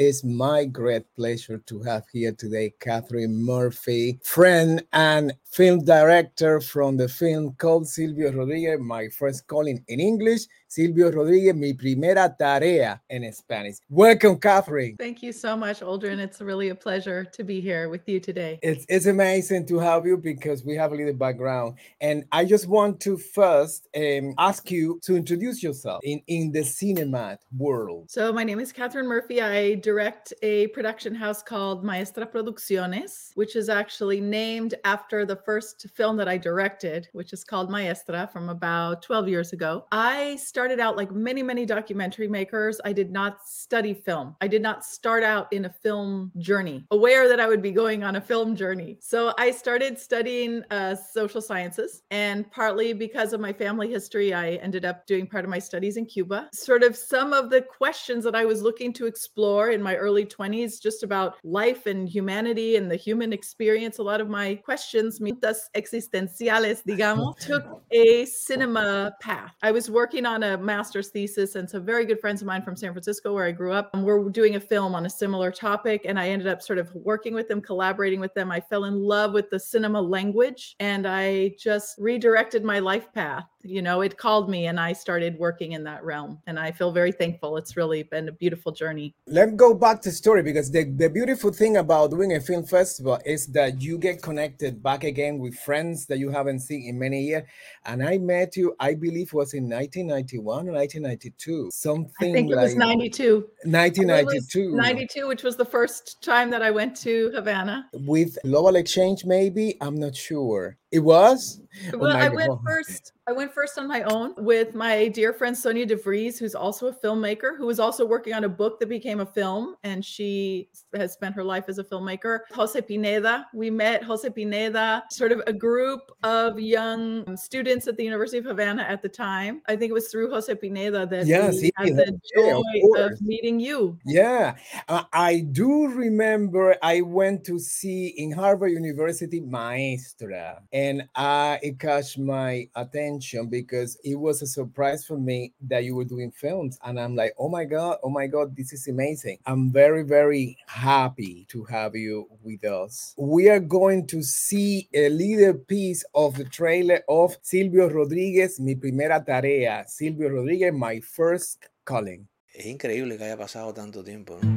It's my great pleasure to have here today Catherine Murphy, friend and film director from the film called Silvio Rodriguez, my first calling in English, Silvio Rodriguez, mi primera tarea in Spanish. Welcome, Catherine. Thank you so much, Aldrin. It's really a pleasure to be here with you today. It's, it's amazing to have you because we have a little background. And I just want to first um, ask you to introduce yourself in, in the cinema world. So, my name is Catherine Murphy. I direct a production house called Maestra Producciones, which is actually named after the first film that I directed, which is called Maestra from about 12 years ago. I started out like many, many documentary makers. I did not study film. I did not start out in a film journey, aware that I would be going on a film journey. So I started studying uh, social sciences, and partly because of my family history, I ended up doing part of my studies in Cuba. Sort of some of the questions that I was looking to explore in my early 20s, just about life and humanity and the human experience. A lot of my questions, existenciales, digamos, took a cinema path. I was working on a master's thesis, and some very good friends of mine from San Francisco, where I grew up, and we're doing a film on a similar topic. And I ended up sort of working with them, collaborating with them. I fell in love with the cinema language, and I just redirected my life path you know it called me and i started working in that realm and i feel very thankful it's really been a beautiful journey let's go back to the story because the, the beautiful thing about doing a film festival is that you get connected back again with friends that you haven't seen in many years. And i met you i believe was in 1991 or 1992 something i think it like was 92 1992 92 which was the first time that i went to havana. With global exchange maybe? I'm not sure it was well, I went first. I went first on my own with my dear friend Sonia DeVries, who's also a filmmaker, who was also working on a book that became a film, and she has spent her life as a filmmaker. Jose Pineda, we met Jose Pineda, sort of a group of young students at the University of Havana at the time. I think it was through Jose Pineda that yes, we had the joy yeah, of, of, meeting you. Yeah, uh, I do remember. I went to see in Harvard University Maestra, and I it caught my attention because it was a surprise for me that you were doing films. And I'm like, oh my God, oh my God, this is amazing. I'm very, very happy to have you with us. We are going to see a little piece of the trailer of Silvio Rodríguez, Mi Primera Tarea. Silvio Rodríguez, My First Calling. Es increíble que haya pasado tanto tiempo, ¿no?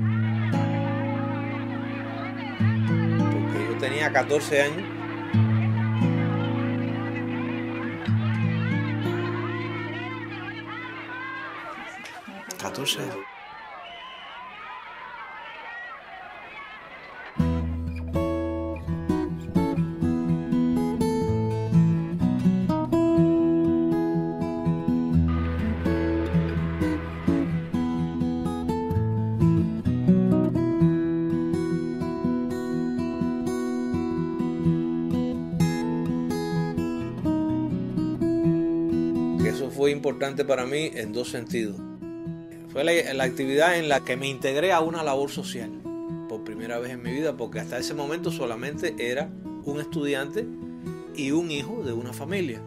Porque yo tenía 14 años 14. Eso fue importante para mí en dos sentidos. Fue la, actividad en la que me integré a una labor social por primera vez en mi vida, porque hasta ese momento solamente era un estudiante y un hijo de una familia.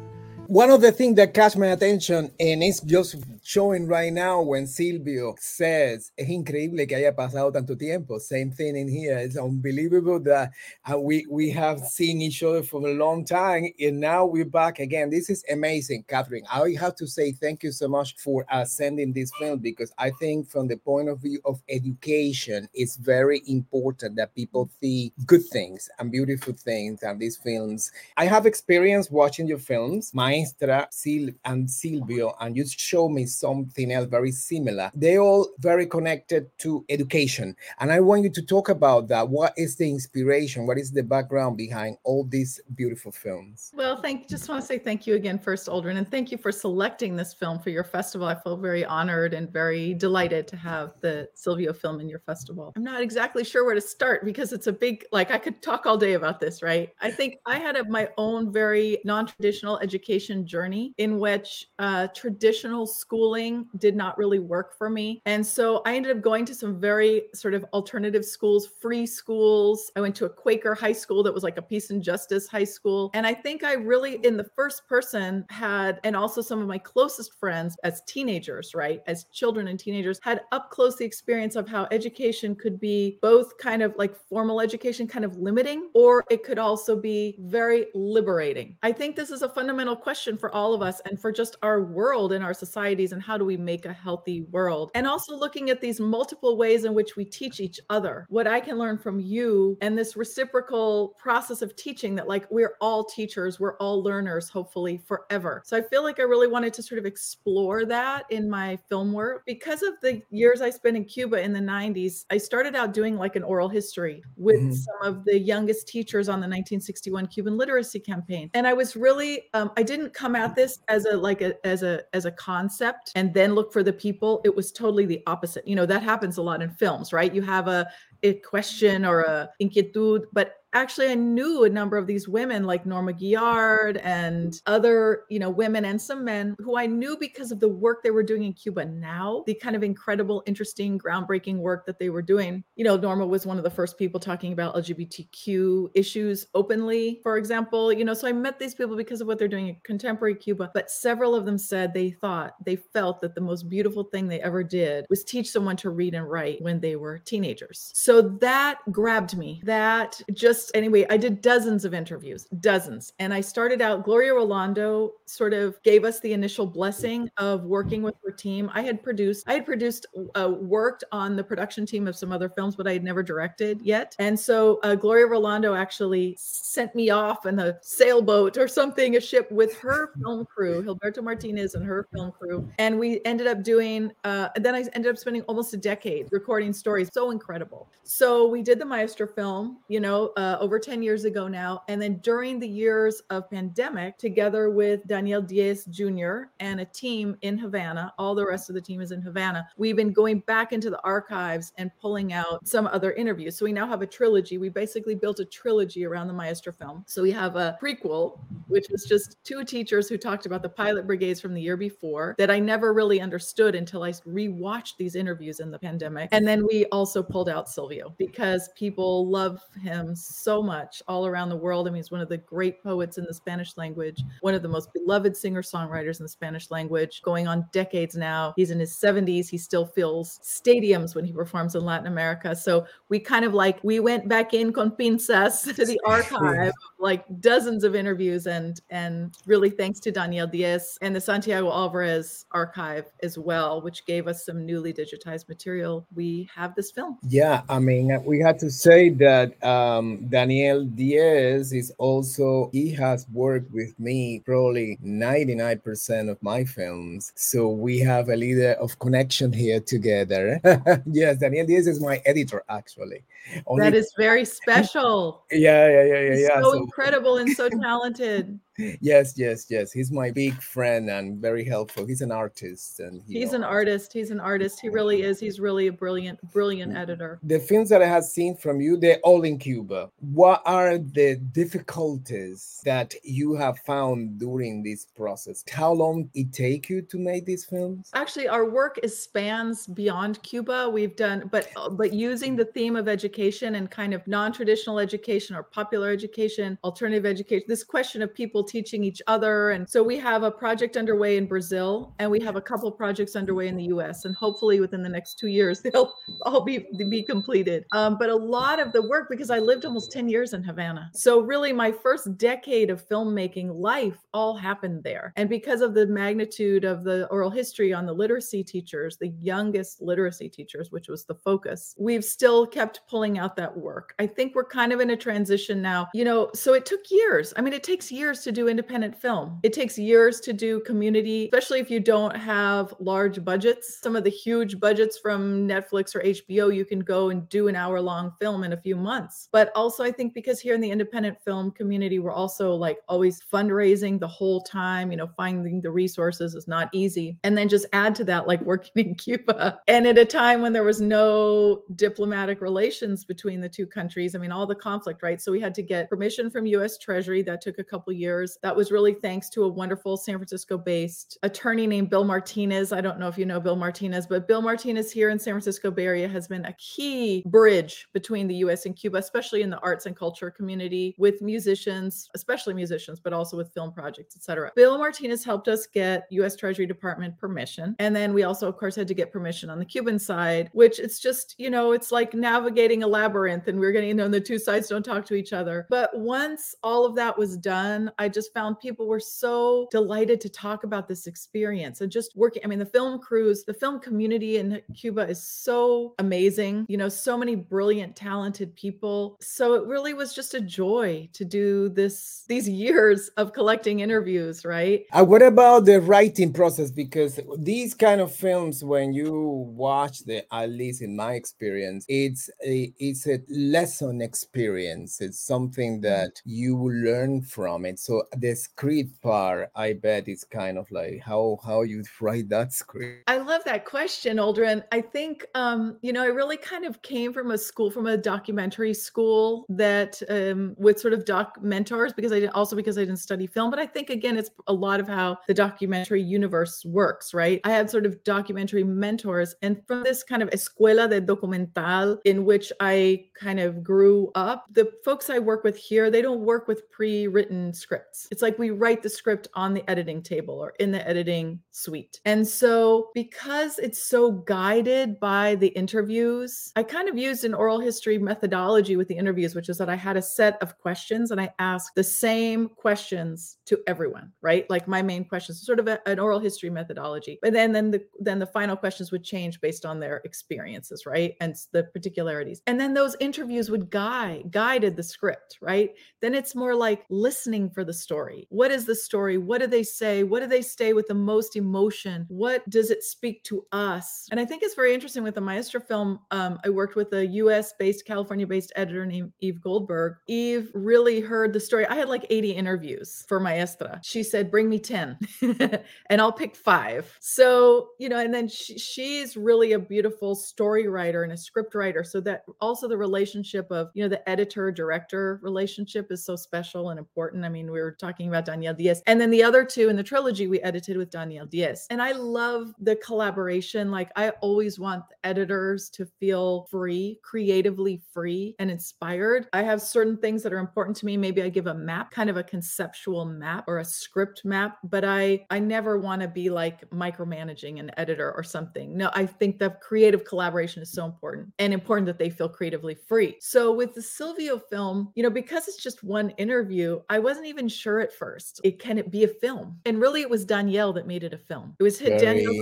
One of the things that catch my attention and it's just showing right now when Silvio says, es increíble que haya pasado tanto tiempo. Same thing in here. It's unbelievable that uh, we, we have seen each other for a long time and now we're back again. This is amazing, Catherine. I have to say thank you so much for uh, sending this film because I think from the point of view of education, it's very important that people see good things and beautiful things and these films. I have experience watching your films. My Maestra, Sil, and Silvio, and you show me something else very similar. They all very connected to education. And I want you to talk about that. What is the inspiration? What is the background behind all these beautiful films? Well, thank just want to say thank you again first, Aldrin, and thank you for selecting this film for your festival. I feel very honored and very delighted to have the Silvio film in your festival. I'm not exactly sure where to start because it's a big like I could talk all day about this, right? I think I had a, my own very non-traditional education education journey in which uh, traditional schooling did not really work for me. And so I ended up going to some very sort of alternative schools, free schools. I went to a Quaker high school that was like a peace and justice high school. And I think I really, in the first person, had, and also some of my closest friends as teenagers, right? As children and teenagers, had up close the experience of how education could be both kind of like formal education, kind of limiting, or it could also be very liberating. I think this is a fundamental question for all of us and for just our world and our societies and how do we make a healthy world. And also looking at these multiple ways in which we teach each other. What I can learn from you and this reciprocal process of teaching that like we're all teachers, we're all learners, hopefully forever. So I feel like I really wanted to sort of explore that in my film work because of the years I spent in Cuba in the 90s. I started out doing like an oral history with mm-hmm. some of the youngest teachers on the 1961 Cuban literacy campaign. And I was really um, I didn't come at this as a like a as a as a concept and then look for the people. It was totally the opposite. You know, that happens a lot in films, right? You have a a question or a inquietude, but actually I knew a number of these women like Norma Guillard and mm-hmm. other, you know, women and some men who I knew because of the work they were doing in Cuba now, the kind of incredible, interesting, groundbreaking work that they were doing. You know, Norma was one of the first people talking about LGBTQ issues openly, for example, you know, so I met these people because of what they're doing in contemporary Cuba, but several of them said they thought, they felt that the most beautiful thing they ever did was teach someone to read and write when they were teenagers. So that grabbed me. That just anyway, I did dozens of interviews, dozens. And I started out, Gloria Rolando sort of gave us the initial blessing of working with her team. I had produced, I had produced, uh, worked on the production team of some other films, but I had never directed yet. And so uh, Gloria Rolando actually sent me off in a sailboat or something, a ship with her film crew, Gilberto Martinez and her film crew. And we ended up doing, uh, then I ended up spending almost a decade recording stories. So incredible. So we did the Maestra film, you know, uh, uh, over 10 years ago now. And then during the years of pandemic, together with Daniel Diaz Jr. and a team in Havana, all the rest of the team is in Havana, we've been going back into the archives and pulling out some other interviews. So we now have a trilogy. We basically built a trilogy around the Maestra film. So we have a prequel, which was just two teachers who talked about the pilot brigades from the year before that I never really understood until I rewatched these interviews in the pandemic. And then we also pulled out Silvio because people love him much all around the world. I mean, he's one of the great poets in the Spanish language, one of the most beloved singer songwriters in the Spanish language, going on decades now. He's in his 70s. He still fills stadiums when he performs in Latin America. So we kind of like, we went back in con pinzas to the archive, like dozens of interviews and, and really thanks to Daniel Diaz and the Santiago Alvarez archive as well, which gave us some newly digitized material. We have this film. Yeah. I mean, we had to say that um, Daniel Diaz is also, he has worked with me probably 99% of my films. So we have a little of connection here together. yes, Daniel Diaz is my editor, actually. Only- that is very special. yeah, yeah, yeah, yeah. yeah. So, so incredible and so talented yes yes yes. He's my big friend and very helpful. He's an artist and he he's an artist. He's an artist. He really is. He's really a brilliant brilliant mm-hmm. editor. The films that i have seen from you they're all in cuba. What are the difficulties that you have found during this process? How long it take you to make these films? Actually our work is spans beyond cuba. We've done but but using the theme of education and kind of non-traditional education or popular education alternative education this question of people teaching each other. And so we have a project underway in Brazil and we have a couple projects underway in the US. And hopefully within the next two years, they'll all be, be completed. Um, but a lot of the work, because I lived almost 10 years in Havana. So really my first decade of filmmaking life all happened there. And because of the magnitude of the oral history on the literacy teachers, the youngest literacy teachers, which was the focus, we've still kept pulling out that work. I think we're kind of in a transition now, you know, so it took years. I mean, it takes years to do independent film. It takes years to do community, especially if you don't have large budgets. Some of the huge budgets from Netflix or HBO, you can go and do an hour long film in a few months. But also, I think because here in the independent film community, we're also like always fundraising the whole time, you know, finding the resources is not easy. And then just add to that, like working in Cuba. And at a time when there was no diplomatic relations between the two countries, I mean, all the conflict, right? So we had to get permission from US Treasury. That took a couple years years. That was really thanks to a wonderful San Francisco based attorney named Bill Martinez. I don't know if you know Bill Martinez, but Bill Martinez here in San Francisco Bay Area has been a key bridge between the US and Cuba, especially in the arts and culture community with musicians, especially musicians, but also with film projects, etc. Bill Martinez helped us get US Treasury Department permission. And then we also, of course, had to get permission on the Cuban side, which it's just, you know, it's like navigating a labyrinth and we're getting, you know, the two sides don't talk to each other. But once all of that was done, I just found people were so delighted to talk about this experience and just working. I mean, the film crews, the film community in Cuba is so amazing, you know, so many brilliant, talented people. So it really was just a joy to do this, these years of collecting interviews, right? Uh, what about the writing process? Because these kind of films, when you watch the, at least in my experience, it's a, it's a lesson experience. It's something mm-hmm. that you will learn from it. So the script part, I bet, is kind of like how how you write that script. I love that question, Aldrin. I think um, you know, I really kind of came from a school, from a documentary school that um, with sort of doc mentors, because I did also because I didn't study film. But I think again, it's a lot of how the documentary universe works, right? I had sort of documentary mentors, and from this kind of escuela de documental in which I kind of grew up, the folks I work with here, they don't work with pre-written scripts. It's like we write the script on the editing table or in the editing suite. And so because it's so guided by the interviews, I kind of used an oral history methodology with the interviews, which is that I had a set of questions and I asked the same questions to everyone, right? Like my main questions, sort of a, an oral history methodology. But then then the then the final questions would change based on their experiences, right? And the particularities. And then those interviews would guide guided the script, right? Then it's more like listening for the story. What is the story? What do they say? What do they say with the most emotion? What does it speak to us? And I think it's very interesting with the Maestra film. Um, I worked with a US based, California based editor named Eve Goldberg. Eve really heard the story. I had like 80 interviews for Maestra. She said, Bring me 10 and I'll pick five. So, you know, and then she, she's really a beautiful story writer and a script writer. So that also the relationship of, you know, the editor director relationship is so special and important. I mean, we were talking about Daniel Diaz. And then the other two in the trilogy we edited with Daniel Diaz. And I love the collaboration. Like I always want editors to feel free, creatively free and inspired. I have certain things that are important to me. Maybe I give a map, kind of a conceptual map or a script map, but I I never want to be like micromanaging an editor or something. No, I think the creative collaboration is so important and important that they feel creatively free. So with the Silvio film, you know, because it's just one interview, I wasn't even sure at first. It can it be a film? And really it was Daniel that made it a film. It was Very Daniel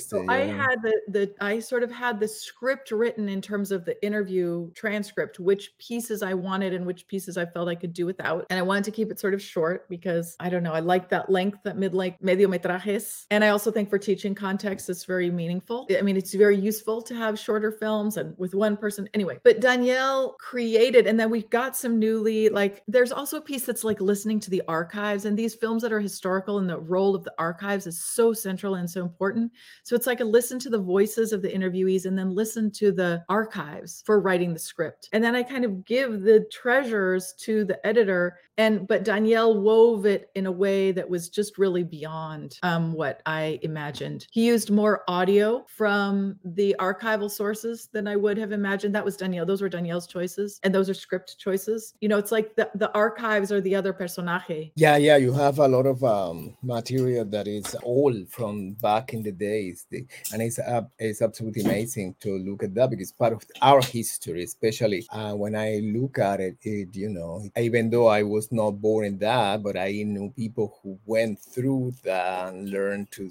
So yeah. I had the the I sort of had the script written in terms of the interview transcript, which pieces I wanted and which pieces I felt I could do without. And I wanted to keep it sort of short because I don't know, I like that length, that mid length medio metrajes. And I also think for teaching context, it's very meaningful. I mean, it's very useful to have shorter films and with one person anyway. But Daniel created, and then we got some newly like there's also a piece that's like listening to the archives and these films that are historical and the role of the archives is so central and so important. So it's like a listen to the voices of the interviewees and then listen to the archives for writing the script. And then I kind of give the treasures to the editor and but Daniel wove it in a way that was just really beyond um, what I imagined. He used more audio from the archival sources than I would have imagined. That was Daniel. Those were Daniel's choices, and those are script choices. You know, it's like the, the archives are the other personaje. Yeah, yeah, you have a lot of um, material that is old from back in the days, and it's uh, it's absolutely amazing to look at that because part of our history, especially uh, when I look at it, it, you know, even though I was not born in that, but I knew people who went through that and learned to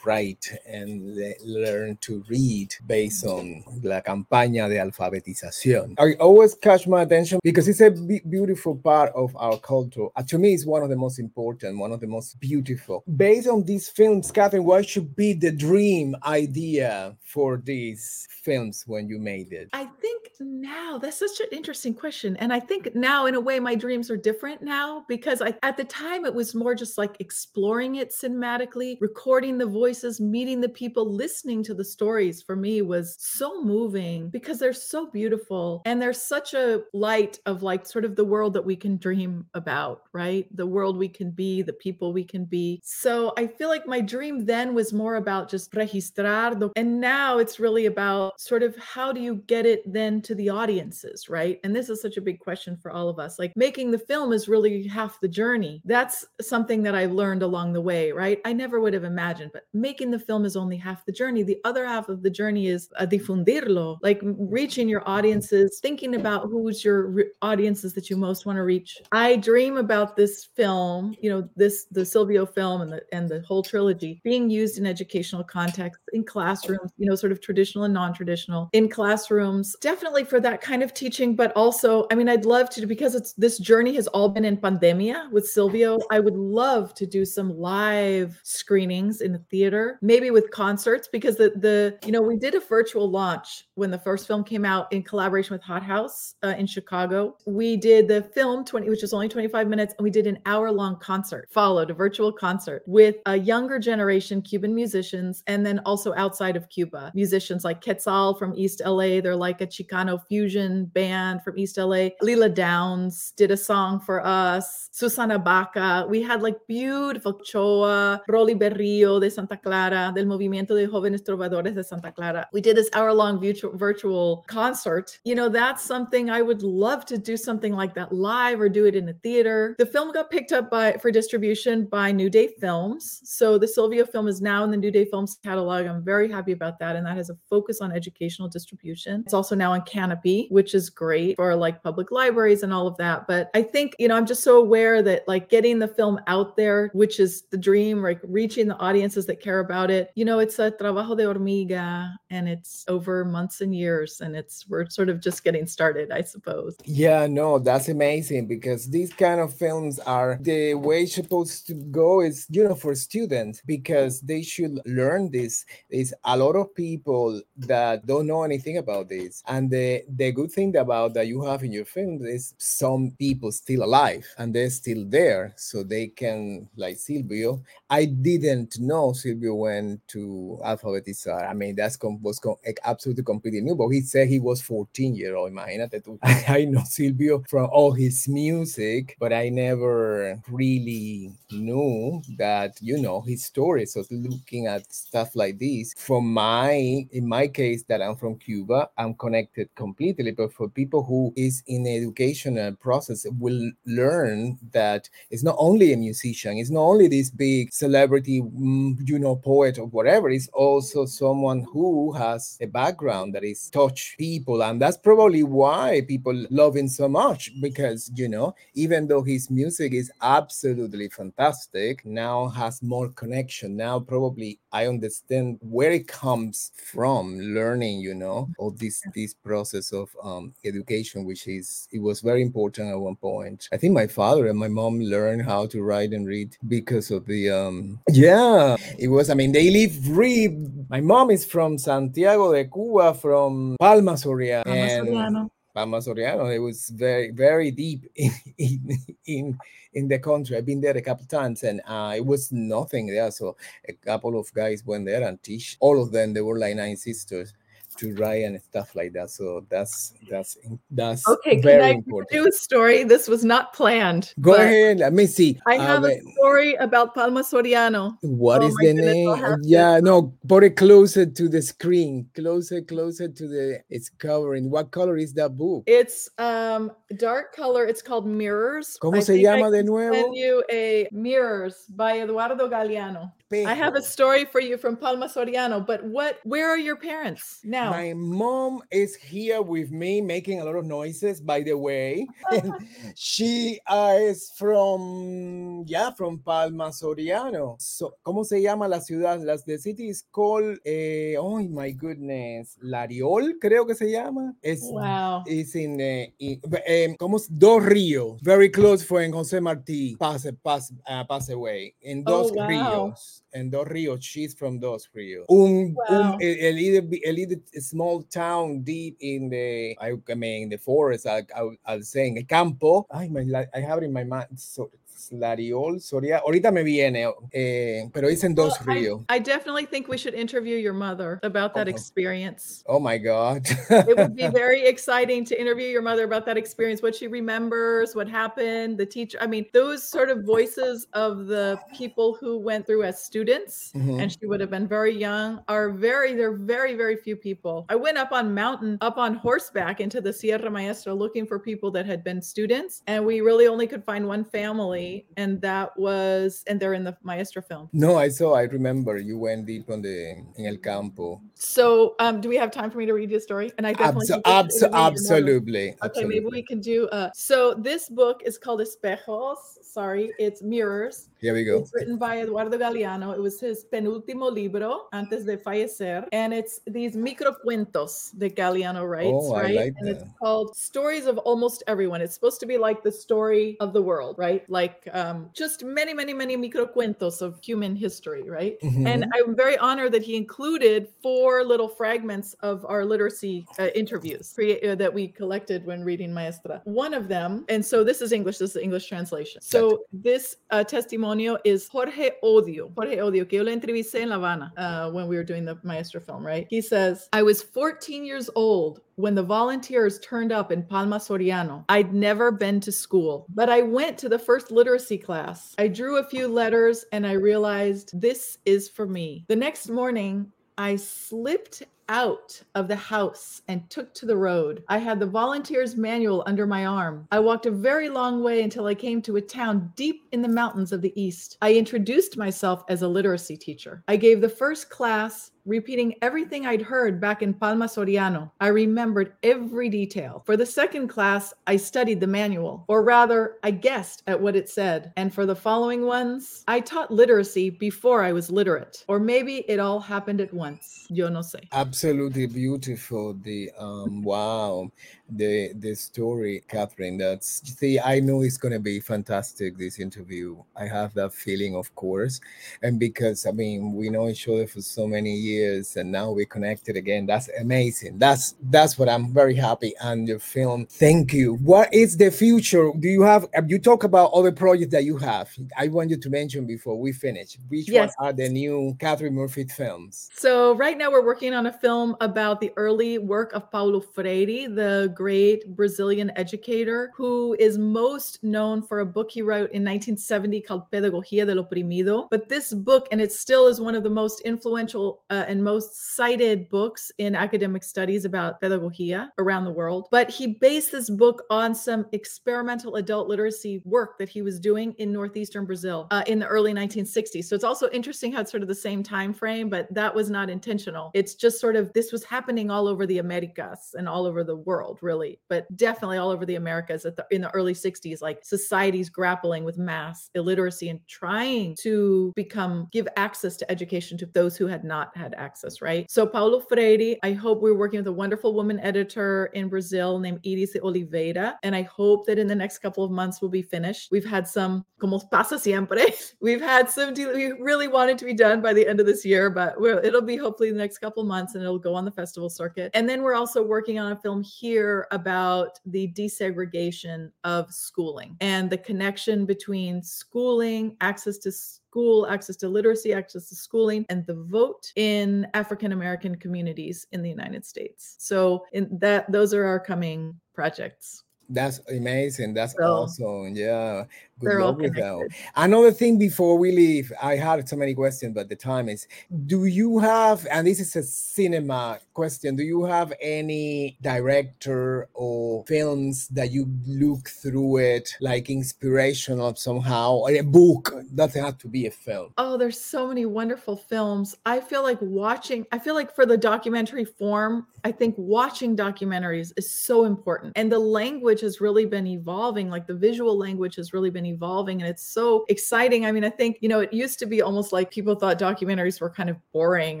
write and learn to read based on la campaña de alfabetización. I always catch my attention because it's a beautiful part of our culture. Uh, to me, it's one of the most important, one of the most beautiful. Based on these films, Catherine, what should be the dream idea for these films when you made it? I think now? That's such an interesting question. And I think now, in a way, my dreams are different now because I, at the time it was more just like exploring it cinematically, recording the voices, meeting the people, listening to the stories for me was so moving because they're so beautiful and there's such a light of like sort of the world that we can dream about, right? The world we can be, the people we can be. So I feel like my dream then was more about just registrar, and now it's really about sort of how do you get it then to the audiences, right? And this is such a big question for all of us. Like making the film is really half the journey. That's something that I learned along the way, right? I never would have imagined, but making the film is only half the journey. The other half of the journey is a difundirlo, like reaching your audiences, thinking about who's your audiences that you most want to reach. I dream about this film, you know, this the Silvio film and the and the whole trilogy being used in educational context in classrooms, you know, sort of traditional and non-traditional in classrooms, definitely for that kind of teaching, but also, I mean, I'd love to because it's this journey has all been in pandemia with Silvio. I would love to do some live screenings in the theater, maybe with concerts, because the the you know we did a virtual launch when the first film came out in collaboration with Hot House uh, in Chicago. We did the film 20, which was only 25 minutes, and we did an hour long concert, followed a virtual concert with a younger generation Cuban musicians, and then also outside of Cuba, musicians like Quetzal from East LA. They're like a Chicano fusion band from East LA. Lila Downs did a song for us. Susana Baca. We had like beautiful Choa, Rolly Berrio de Santa Clara, del Movimiento de Jóvenes Trovadores de Santa Clara. We did this hour long virtual, virtual concert. You know, that's something I would love to do something like that live or do it in a theater. The film got picked up by for distribution by New Day Films. So the Silvio film is now in the New Day Films catalog. I'm very happy about that. And that has a focus on educational distribution. It's also now on Kanopy, which is great for like public libraries and all of that. But I think, you know, I'm just so aware that like getting the film out there, which is the dream, like reaching the audiences that care about it, you know, it's a trabajo de hormiga and it's over months and years. And it's, we're sort of just getting started, I suppose. Yeah, no, that's amazing because these kind of films are the way it's supposed to go is, you know, for students because they should learn this. Is a lot of people that don't know anything about this. And the, the good thing about that you have in your film is some people still alive and they're still there. So they can, like Silvio, I didn't know Silvio went to Alfabetizar. I mean, that's com- was com- absolutely completely new, but he said he was 14 year old. Imagínate tú. I know Silvio from all his music, but I never really knew that, you know, his story. So looking at stuff like this, from my, in my case, that I'm from Cuba, I'm connected completely. But for people who is in the educational process, will learn that it's not only a musician, it's not only this big celebrity, mm, you know, poet or whatever. It's also someone who has a background that is touch people, and that's probably why people love him so much. Because you know, even though his music is absolutely fantastic, now has more connection. Now probably I understand where it comes from, learning. You know, all this this process of um, education, which is it was very important at one point. I think my father and my mom learned how to write and read because of the um yeah it was i mean they live really my mom is from santiago de cuba from palma soriano. Palma Soriano. palma soriano it was very very deep in in in, in the country. I've been there a couple times and uh, it was nothing there. So a couple of guys went there and teach. All of them they were like nine sisters to write and stuff like that so that's that's that's Okay, can very I important do a story? This was not planned. Go ahead. Let me see. I Uh, have a story about Palma Soriano. what oh is the goodness, name? I'll have to- Yeah, no, put it closer to the screen. Closer, closer to the. It's covering. What color is that book? It's um dark color. It's called Mirrors. ¿Cómo I se think I llama de can nuevo? Send you a Mirrors by Eduardo Galeano. I have a story for you from Palma Soriano. But what? Where are your parents now? My mom is here with me making a lot of noises, by the way. She uh, is from, yeah, from Palma Soriano. So, ¿Cómo se llama la ciudad? Las the city is called, eh, oh my goodness, Lariol, creo que se llama. Es, wow. is in, eh, in eh, ¿cómo es? Dos Ríos, very close for José Martí, pass, pass, uh, pass away. In Oh, Dos wow. Ríos. Rios. En Dos Rios, she's from Dos Rios. Un, Wow. un a, a little, bit- a little small town deep in the, I, I mean, in the forest, I, I, I'll say, en el campo. Ay, my, I have it in my mind. So, Slariol, Soria. Ahorita me viene, eh, pero es en Dos Well, I- Rios. I, definitely think we should interview your mother about that Oh. experience. Oh my God. It would be very exciting to interview your mother about that experience, what she remembers, what happened, the teacher. I mean, those sort of voices of the people who went through as students, Mhm. and she would have been very young, are very, they're very, very few people. I went up on mountain, up on horseback into the Sierra Maestra looking for people that had been students, and we really only could find one family, and that was, and they're in the Maestra film. No, I saw. I remember you went deep on the in el campo. So, um, do we have time for me to read you a story? And I definitely Abso- think abso- your absolutely. Okay, absolutely. maybe we can do. Uh, so this book is called Espejos. Sorry, it's Mirrors. Here we go. It's written by Eduardo Galeano. It was his penúltimo libro antes de fallecer, and it's these microcuentos that Galeano writes, Oh, I right? like and it's called Stories of Almost Everyone. It's supposed to be like the story of the world, right? Like um, just many, many, many microcuentos of human history, right? And Mhm. I'm very honored that he included four little fragments of our literacy uh, interviews crea- uh, that we collected when reading Maestra. One of them, and so this is English, this is the English translation. So this uh, testimonio is Jorge Odio. Jorge Odio, que yo le entrevisté en La Habana uh, when we were doing the Maestra film, right? He says, I was 14 years old when the volunteers turned up in Palma Soriano. I'd never been to school, but I went to the first literacy class. I drew a few letters and I realized this is for me. The next morning, I slipped out of the house and took to the road. I had the volunteer's manual under my arm. I walked a very long way until I came to a town deep in the mountains of the east. I introduced myself as a literacy teacher. I gave the first class repeating everything I'd heard back in Palma Soriano. I remembered every detail. For the second class, I studied the manual, or rather, I guessed at what it said. And for the following ones, I taught literacy before I was literate. Or maybe it all happened at once. Yo no sé. Absolutely beautiful. The um wow, the the story, Catherine. That's see, I know it's gonna be fantastic. This interview, I have that feeling, of course, and because I mean we know each other for so many years, and now we're connected again. That's amazing. That's that's what I'm very happy. And your film, thank you. What is the future? Do you have? You talk about other projects that you have. I want you to mention before we finish. Which Yes. one are the new Catherine Murphy films? So, right now, we're working on a film about the early work of Paulo Freire, the great Brazilian educator who is most known for a book he wrote in 1970 called Pedagogia del Oprimido. But this book, and it still is one of the most influential uh, and most cited books in academic studies about pedagogia around the world. But he based this book on some experimental adult literacy work that he was doing in northeastern Brazil uh, in the early 1960s. So it's also interesting how it's sort of the same time frame, but that was not intentional. It's just sort of this was happening all over the Americas and all over the world, really, but definitely all over the Americas the, in the early 60s, like societies grappling with mass illiteracy and trying to become give access to education to those who had not had access, right? So Paulo Freire, I hope we're working with a wonderful woman editor in Brazil named Iris Oliveira, and I hope that in the next couple of months we'll be finished. We've had some, como pasa siempre, we've had some, de- we really wanted to be done by the end of this year, but it'll be hopefully the next couple of months and it'll go on the festival circuit. And then we're also working on a film here about the desegregation of schooling and the connection between schooling, access to school, access to literacy, access to schooling, and the vote in African American communities in the United States. So in that those are our coming projects. That's amazing. That's So, awesome. Yeah. Good luck with that. Another thing before we leave, I had so many questions, but the time is do you have, and this is a cinema question, do you have any director or films that you look through it like inspirational somehow? Or a book doesn't have to be a film. Oh, there's so many wonderful films. I feel like watching, I feel like for the documentary form, I think watching documentaries is so important. And the language has really been evolving, like the visual language has really been evolving. And it's so exciting. I mean, I think, you know, it used to be almost like people thought documentaries were kind of boring,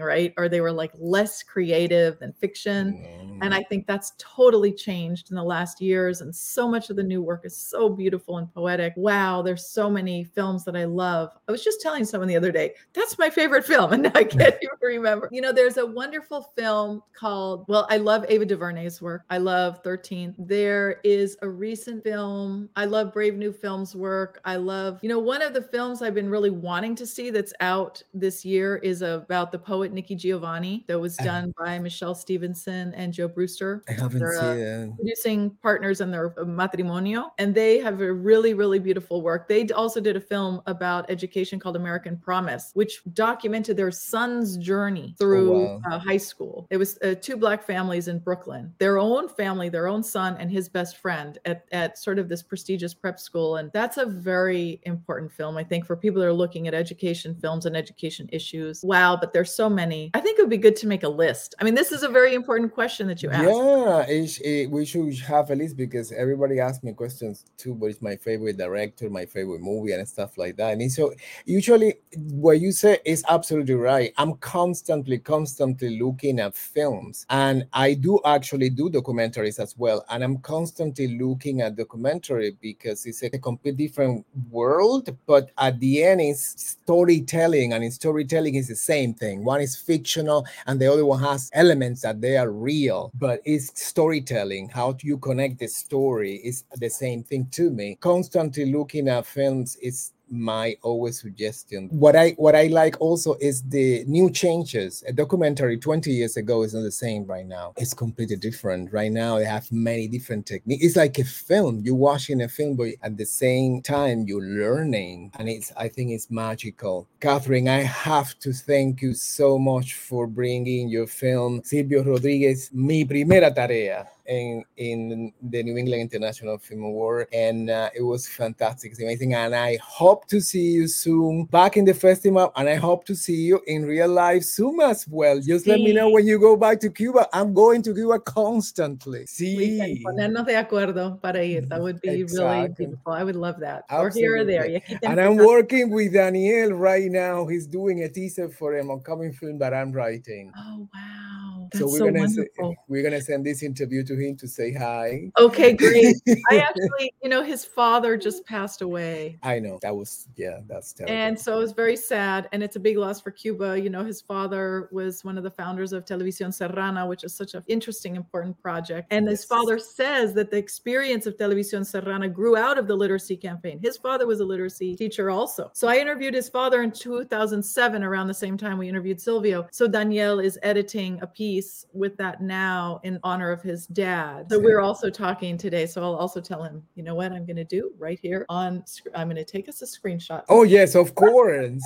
right? Or they were like less creative than fiction. And I mm. think that's totally changed in the last years. And so much of the new work is so beautiful and poetic. Wow, there's so many films that I love. I was just telling someone the other day, that's my favorite film. And I can't even remember. You know, there's a wonderful film called, well, I love Ava DuVernay's work. I love 13. There is a recent film. I love Brave New Films work. I love, you know, one of the films I've been really wanting to see that's out this year is about the poet Nikki Giovanni that was uh-huh. done by Michèle Stephenson and Joe Brewster. I haven't They're, uh, it. producing partners in their uh, matrimonio and they have a really really beautiful work they also did a film about education called american promise which documented their son's journey through wow. uh, high school it was uh, two black families in brooklyn their own family their own son and his best friend at, at sort of this prestigious prep school and that's a very important film i think for people that are looking at education films and education issues wow but there's so many i think it would be good to make a list i mean this is a very important question that you asked Yeah, it, we should have a list because everybody asks me questions too. What is my favorite director, my favorite movie, and stuff like that. And so usually what you say is absolutely right. I'm constantly, constantly looking at films, and I do actually do documentaries as well. And I'm constantly looking at documentary because it's a complete different world. But at the end, it's storytelling, and in storytelling is the same thing. One is fictional, and the other one has elements that they are real but it's storytelling. How do you connect the story is the same thing to me. Constantly looking at films is my always suggestion. What i what i like also is the new changes. A documentary 20 years ago is not the same right now. It's completely different. Right now they have many different techniques it's like a film. You're watching a film but at the same time you're learning and it's i think it's magical. Catherine i have to thank you so much for bringing your film. Silvio rodriguez mi primera tarea in in the New England International Film Award, and uh, it was fantastic. It's amazing, and I hope to see you soon back in the festival, and I hope to see you in real life soon as well. Just let me know when you go back to Cuba. I'm going to Cuba constantly. we See, can ponernos de acuerdo para ir. That would be really beautiful. I would love that. Or here or there. Absolutely. Y aquí te and I'm working with Daniel right now. He's doing a teaser for an upcoming film that I'm writing. Oh wow, so we're so, gonna se- eh, wonderful. we're gonna send this interview to him to say hi. Okay, great. I actually, you know, his father just passed away. I know that was yeah, that's terrible. And so it was very sad. And it's a big loss for Cuba. You know, his father was one of the founders of Televisión Serrana, which is such an interesting, important project. And his father says that the experience of Televisión Serrana grew out of the literacy campaign. His father was a literacy teacher also. So I interviewed his father in 2007, around the same time we interviewed Silvio. So Daniel is editing a piece with that now in honor of his dad. So we're also talking today. So I'll also tell him, you know what I'm going to do right here on, I'm going to take us a screenshot. Oh yes, of course.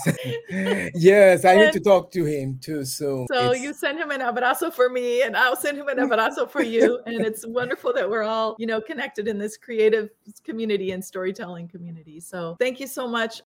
yes, I need to talk to him too soon. So It's- you send him an abrazo for me, and I'll send him an abrazo for you. And it's wonderful that we're all, you know, connected in this creative community and storytelling community. So thank you so much.